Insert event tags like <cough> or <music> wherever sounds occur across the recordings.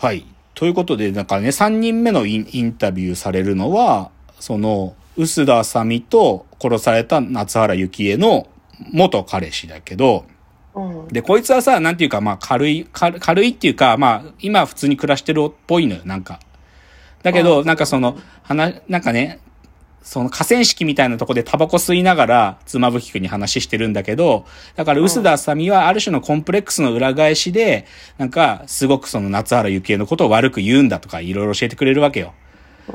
はい。ということで、なんかね、3人目のインタビューされるのは、その、臼田あさみと殺された夏原幸恵の元彼氏だけど、うん。で、こいつはさ、なんていうか、まあ、軽い、軽軽いっていうか、まあ、今普通に暮らしてるっぽいのよ、なんか。だけあど、なんかその、話、なんかね、その河川敷みたいなとこでタバコ吸いながら、妻夫木くんに話してるんだけど、だから、臼田あさみはある種のコンプレックスの裏返しで、なんか、すごくその夏原幸恵のことを悪く言うんだとか、いろいろ教えてくれるわけよ。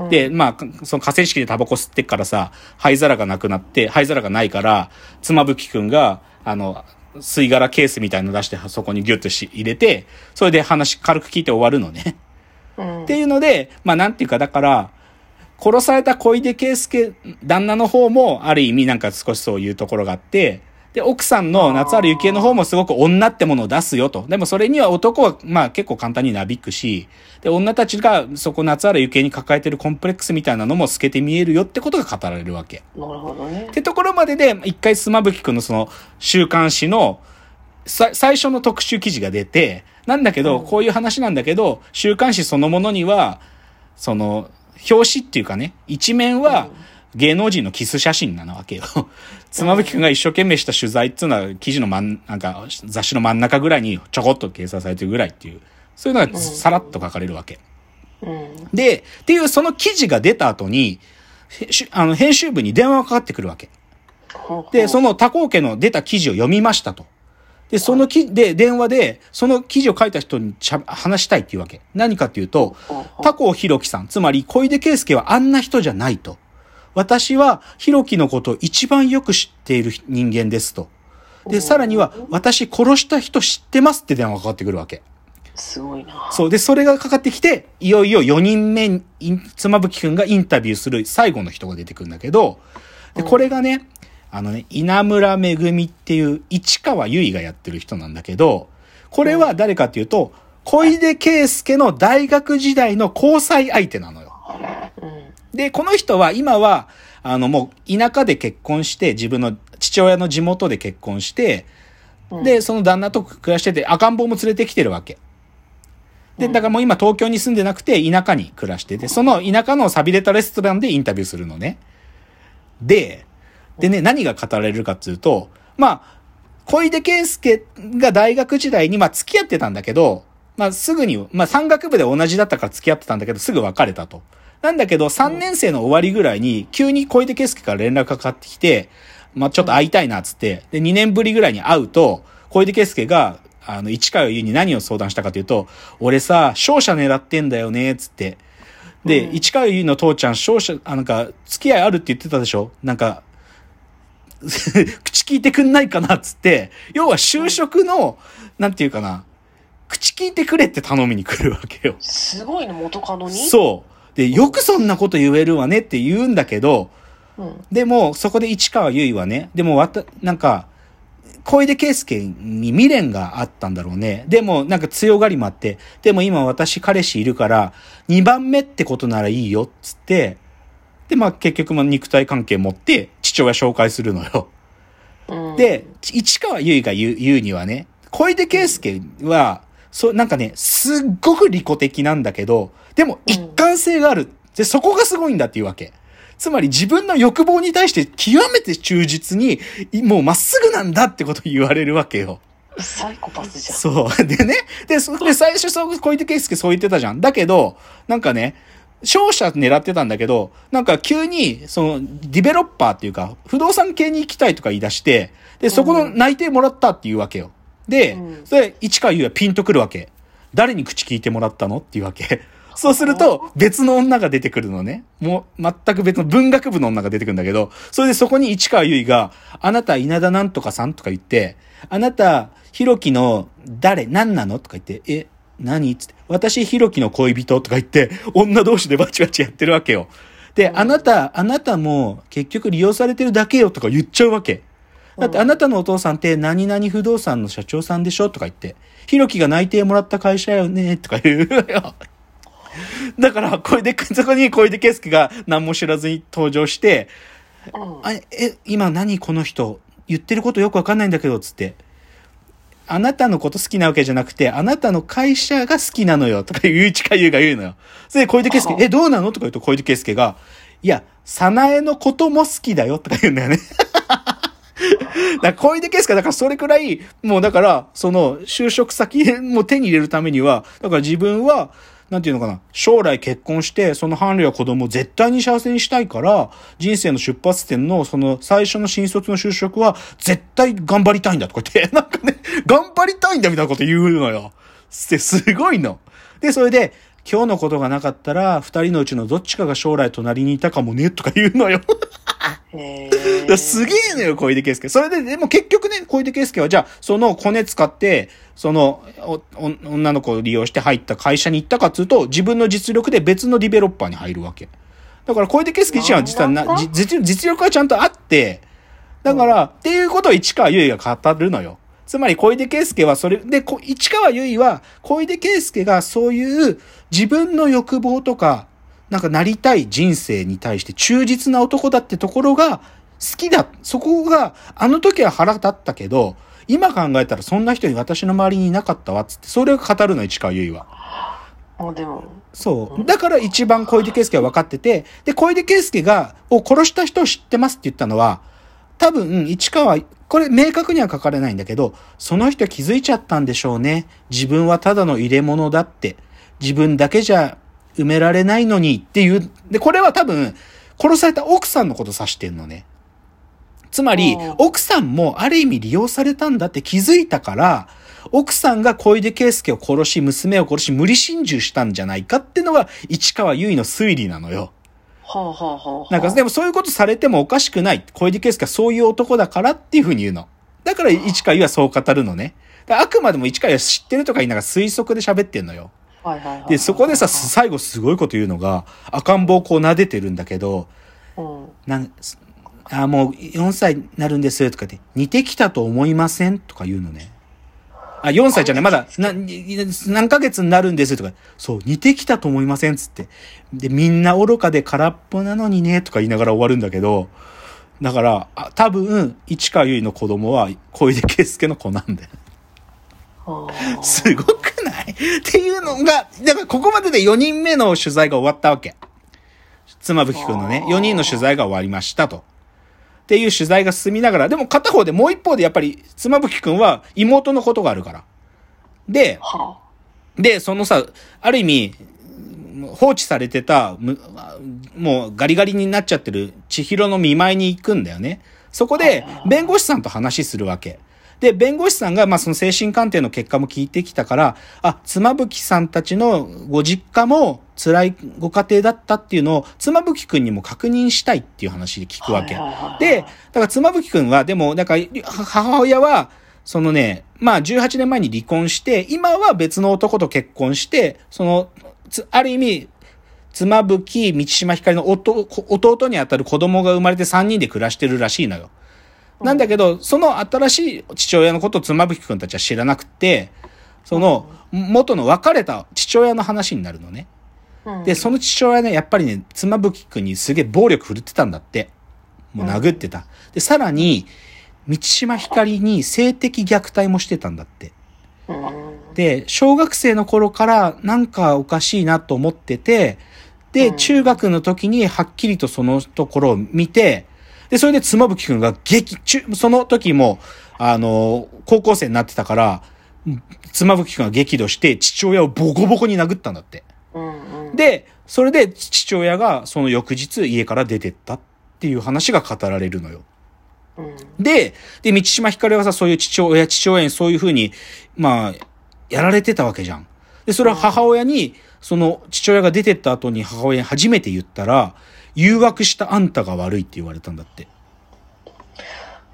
で、まあ、その河川敷でタバコ吸ってっからさ、灰皿がなくなって、灰皿がないから、妻夫木くんが、あの、吸い殻ケースみたいの出して、そこにギュッとし入れて、それで話軽く聞いて終わるのね。うん。っていうので、まあなんていうか、だから、殺された小出圭介、旦那の方も、ある意味なんか少しそういうところがあって、で、奥さんの夏原幸恵の方もすごく女ってものを出すよと。でもそれには男は、まあ結構簡単になびくし、で、女たちがそこ夏原幸恵に抱えてるコンプレックスみたいなのも透けて見えるよってことが語られるわけ。なるほどねっ。てところまでで、一回スマブキ君のその、週刊誌の、さ、最初の特集記事が出て、なんだけど、こういう話なんだけど、週刊誌そのものには、その、表紙っていうかね、一面は芸能人のキス写真なわけよ。<laughs> 妻夫木君が一生懸命した取材っていうのは、記事の真ん、なんか、雑誌の真ん中ぐらいにちょこっと掲載されてるぐらいっていう、そういうのがさらっと書かれるわけ。うん。で、っていうその記事が出た後に、あの、編集部に電話がかかってくるわけ。で、その他校家の出た記事を読みましたと。で、そのき、で、電話で、その記事を書いた人にちゃ話したいっていうわけ。何かっていうと他校弘樹さん、つまり小出圭介はあんな人じゃないと。私は弘樹のことを一番よく知っている人間ですと。で、さらには、私殺した人知ってますって電話がかかってくるわけ。すごいな。そう。で、それがかかってきて、いよいよ4人目妻夫木くんがインタビューする最後の人が出てくるんだけど、で、これがね、あのね、稲村めぐみっていう市川由衣がやってる人なんだけど、これは誰かっていうと、小出圭介の大学時代の交際相手なのよ。うん。で、この人は今は、あのもう田舎で結婚して、自分の父親の地元で結婚して、で、その旦那と暮らしてて、赤ん坊も連れてきてるわけ。で、だからもう今東京に住んでなくて田舎に暮らしてて、その田舎の寂れたレストランでインタビューするのね。で、でね、何が語られるかっていうと、まあ、小出圭介が大学時代に、まあ付き合ってたんだけど、まあすぐに、まあ山岳部で同じだったから付き合ってたんだけど、すぐ別れたと。なんだけど、3年生の終わりぐらいに、急に小出圭介から連絡がかかってきて、まあちょっと会いたいなっつって、で、2年ぶりぐらいに会うと、小出圭介が、あの、市川優に何を相談したかというと、俺さ、勝者狙ってんだよね、つって。で、市川優の父ちゃん、勝者、あ、なんか、付き合いあるって言ってたでしょ？なんか、<laughs> 口聞いてくんないかなっつって、要は就職の、なんていうかな、口聞いてくれって頼みに来るわけよ。すごいね、元カノにそう。で、よくそんなこと言えるわねって言うんだけど、うん。でも、そこで市川優衣はね、でもわた、なんか、小出圭介に未練があったんだろうね。でも、なんか強がりもあって、でも今私彼氏いるから、2番目ってことならいいよ、っつって、で、まあ結局まあ肉体関係持って、父親紹介するのよ。うん、で、市川優衣が言う言うにはね、小出圭介は、そう、なんかね、すっごく利己的なんだけど、でも一貫性がある。で、そこがすごいんだっていうわけ。つまり自分の欲望に対して極めて忠実に、いもうまっすぐなんだってことを言われるわけよ。サイコパスじゃん。そう。でね、で、そで最初そう、小出圭介そう言ってたじゃん。だけど、なんかね、勝者狙ってたんだけど、なんか急に、その、ディベロッパーっていうか、不動産系に行きたいとか言い出して、で、そこの内定もらったっていうわけよ。で、うんそれ、市川優はピンとくるわけ。誰に口聞いてもらったの？っていうわけ。<laughs> そうすると、別の女が出てくるのね。もう、全く別の文学部の女が出てくるんだけど、それでそこに市川優が、あなた稲田なんとかさん？とか言って、あなた、ひろきの誰、何なの？とか言って、え、何？つって、私、ひろきの恋人とか言って、女同士でバチバチやってるわけよ。で、あなた、あなたも結局利用されてるだけよとか言っちゃうわけ。だってあなたのお父さんって何々不動産の社長さんでしょとか言って、ひろきが内定もらった会社よねとか言うよ。だから、これで、そこに小出圭介が何も知らずに登場して、うんあえ、今何この人、言ってることよくわかんないんだけど、つって。あなたのこと好きなわけじゃなくて、あなたの会社が好きなのよ、とかゆういちかゆうが言うのよ。それで小出圭介は、あえ、どうなのとか言うと小出圭介が、いや、さなえのことも好きだよ、とか言うんだよね。<laughs> だから小出圭介はだからそれくらい、もうだから、その、就職先も手に入れるためには、だから自分は、なんていうのかな、将来結婚して、その伴侶や子供を絶対に幸せにしたいから、人生の出発点の、その、最初の新卒の就職は、絶対頑張りたいんだとか言って、<laughs> なんかね、頑張りたいんだみたいなこと言うのよ。すすごいの。で、それで、今日のことがなかったら、二人のうちのどっちかが将来隣にいたかもね、とか言うのよ。すげえのよ、小出圭介。それで、でも結局ね、小出圭介は、じゃあ、そのコネ使って、その、お、お女の子を利用して入った会社に行ったかっつうと、自分の実力で別のディベロッパーに入るわけ。だから小出圭介自身は実はな、じ実実力がちゃんとあって、だから、っていうことを市川由衣が語るのよ。つまり小出圭介はそれ、で、こ市川由衣は、小出圭介がそういう自分の欲望とか、なんかなりたい人生に対して忠実な男だってところが好きだ。そこが、あの時は腹立ったけど、今考えたらそんな人に私の周りにいなかったわっつって、それを語るの、市川由衣は。もうでも、そう。だから一番小出圭介は分かってて、で、小出圭介が、を殺した人を知ってますって言ったのは、多分、市川、これ明確には書かれないんだけど、その人気づいちゃったんでしょうね。自分はただの入れ物だって。自分だけじゃ埋められないのにっていう。で、これは多分、殺された奥さんのこと指してんのね。つまりうん、奥さんもある意味利用されたんだって気づいたから、奥さんが小出圭介を殺し、娘を殺し、無理心中したんじゃないかってのが、市川由衣の推理なのよ。はあはあはあはあ。なんか、でもそういうことされてもおかしくない。小出圭介はそういう男だからっていうふうに言うの。だから市川由衣はそう語るのね。あくまでも市川由衣は知ってるとか言いながら推測で喋ってんのよ。はいはいはい。で、そこでさ、最後すごいこと言うのが、赤ん坊をこう撫でてるんだけど、うん。なんあ、もう4歳になるんですとか言って、似てきたと思いませんとか言うのね。あ、4歳じゃない、まだ、な、何ヶ月になるんですとか、そう、似てきたと思いませんつって。で、みんな愚かで空っぽなのにね、とか言いながら終わるんだけど、だから、あ多分、市川由衣の子供は小出圭介の子なんだよ。はあ <laughs> すごくないっていうのが、だからここまでで4人目の取材が終わったわけ。妻夫木くんのね、あー4人の取材が終わりましたと。っていう取材が進みながら、でも片方でもう一方でやっぱり妻夫木くんは妹のことがあるから。で、はで、そのさ、ある意味、放置されてた、むもうガリガリになっちゃってる千尋の見舞いに行くんだよね。そこで、弁護士さんと話するわけ。で、弁護士さんが、まあ、その精神鑑定の結果も聞いてきたから、あ、妻夫木さんたちのご実家も辛いご家庭だったっていうのを、妻夫木くんにも確認したいっていう話で聞くわけ。で、だから妻夫木くんは、でも、なんか、母親は、そのね、まあ18年前に離婚して、今は別の男と結婚して、その、つある意味、妻夫木、道島ひかりの弟弟にあたる子供が生まれて3人で暮らしてるらしいのよ。なんだけど、その新しい父親のことを妻夫木くんたちは知らなくて、その、元の別れた父親の話になるのね。うんで、その父親ね、やっぱりね、妻夫木くんにすげえ暴力振るってたんだって。もう殴ってた。で、さらに、道島ひかりに性的虐待もしてたんだって。うんで、小学生の頃からなんかおかしいなと思ってて、で、うん中学の時にはっきりとそのところを見て、で、それで妻夫木くんが激、中その時も、あの、高校生になってたから、妻夫木くんが激怒して父親をボコボコに殴ったんだって。うんうん。で、それで父親がその翌日家から出てったっていう話が語られるのよ。うん。で、で、道島ひかりはさ、そういう父親、父親にそういうふうに、まあ、やられてたわけじゃん。で、それは母親に、その父親が出てった後に母親に初めて言ったら、誘惑したあんたが悪いって言われたんだって。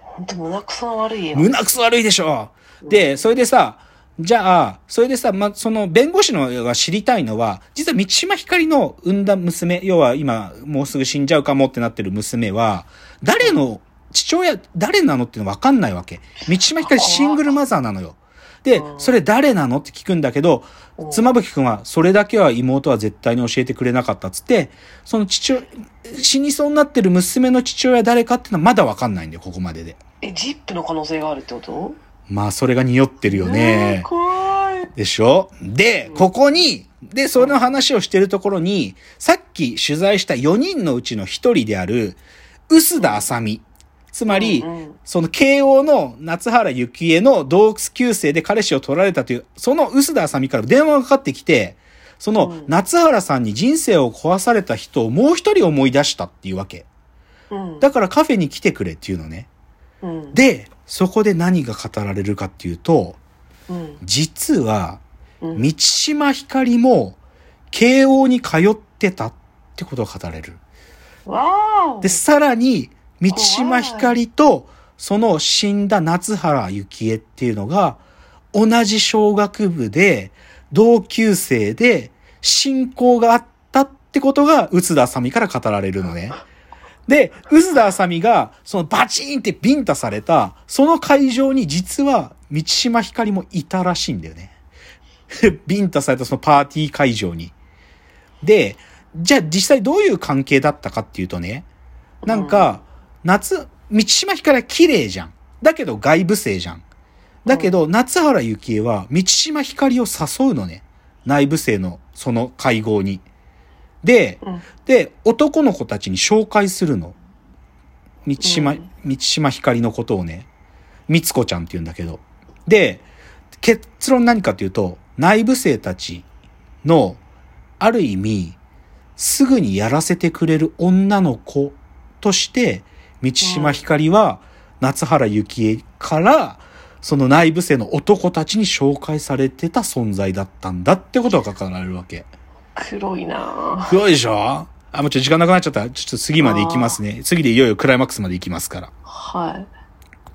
ほんと胸くその悪いよ。胸くそ悪いでしょで、それでさ、じゃあ、それでさ、ま、その弁護士のが知りたいのは、実は道島ひかりの産んだ娘、要は今、もうすぐ死んじゃうかもってなってる娘は、誰の、父親、誰なのっていうの分かんないわけ。道島ひかりシングルマザーなのよ。でう、ん。それ誰なの？って聞くんだけどう、ん。妻夫木くんは、それだけは妹は絶対に教えてくれなかったっつって、その父親、死にそうになってる娘の父親誰かっていうのはまだ分かんないんだよ、ここまでで。え、ジップの可能性があるってこと？まあ、それが匂ってるよね。でしょ？で、ここに、で、その話をしてるところに、さっき取材した4人のうちの1人である、臼田あさみ。つまり、その慶応の夏原幸恵の同級生で彼氏を取られたという、その臼田あさみから電話がかかってきて、そのうん夏原さんに人生を壊された人をもう一人思い出したっていうわけ。うん。だからカフェに来てくれっていうのね。うん、で、そこで何が語られるかっていうと、うん、実は、うん。満島ひかりも、慶応に通ってたってことが語られる。で、さらに、満島ひかりと、その死んだ夏原幸恵っていうのが、同じ小学部で、同級生で、親交があったってことが、宇津田あさみから語られるのね。で、宇津田あさみが、そのバチーンってビンタされた、その会場に実は、満島ひかりもいたらしいんだよね。<laughs> ビンタされたそのパーティー会場に。で、じゃあ実際どういう関係だったかっていうとね、なんか、夏、満島ひかりは綺麗じゃん。だけど外部生じゃん。だけど、夏原幸恵は満島ひかりを誘うのね。内部生のその会合に。で、うんで、男の子たちに紹介するの。満島、うん満島ひかりのことをね。みつこちゃんって言うんだけど。で、結論何かというと、内部生たちの、ある意味、すぐにやらせてくれる女の子として、満島ひかりは、夏原幸恵から、その内部生の男たちに紹介されてた存在だったんだってことが書かれるわけ。黒いなぁ。黒いでしょ？あ、もうちょっと時間なくなっちゃった。ちょっと次まで行きますね。次でいよいよクライマックスまで行きますから。はい。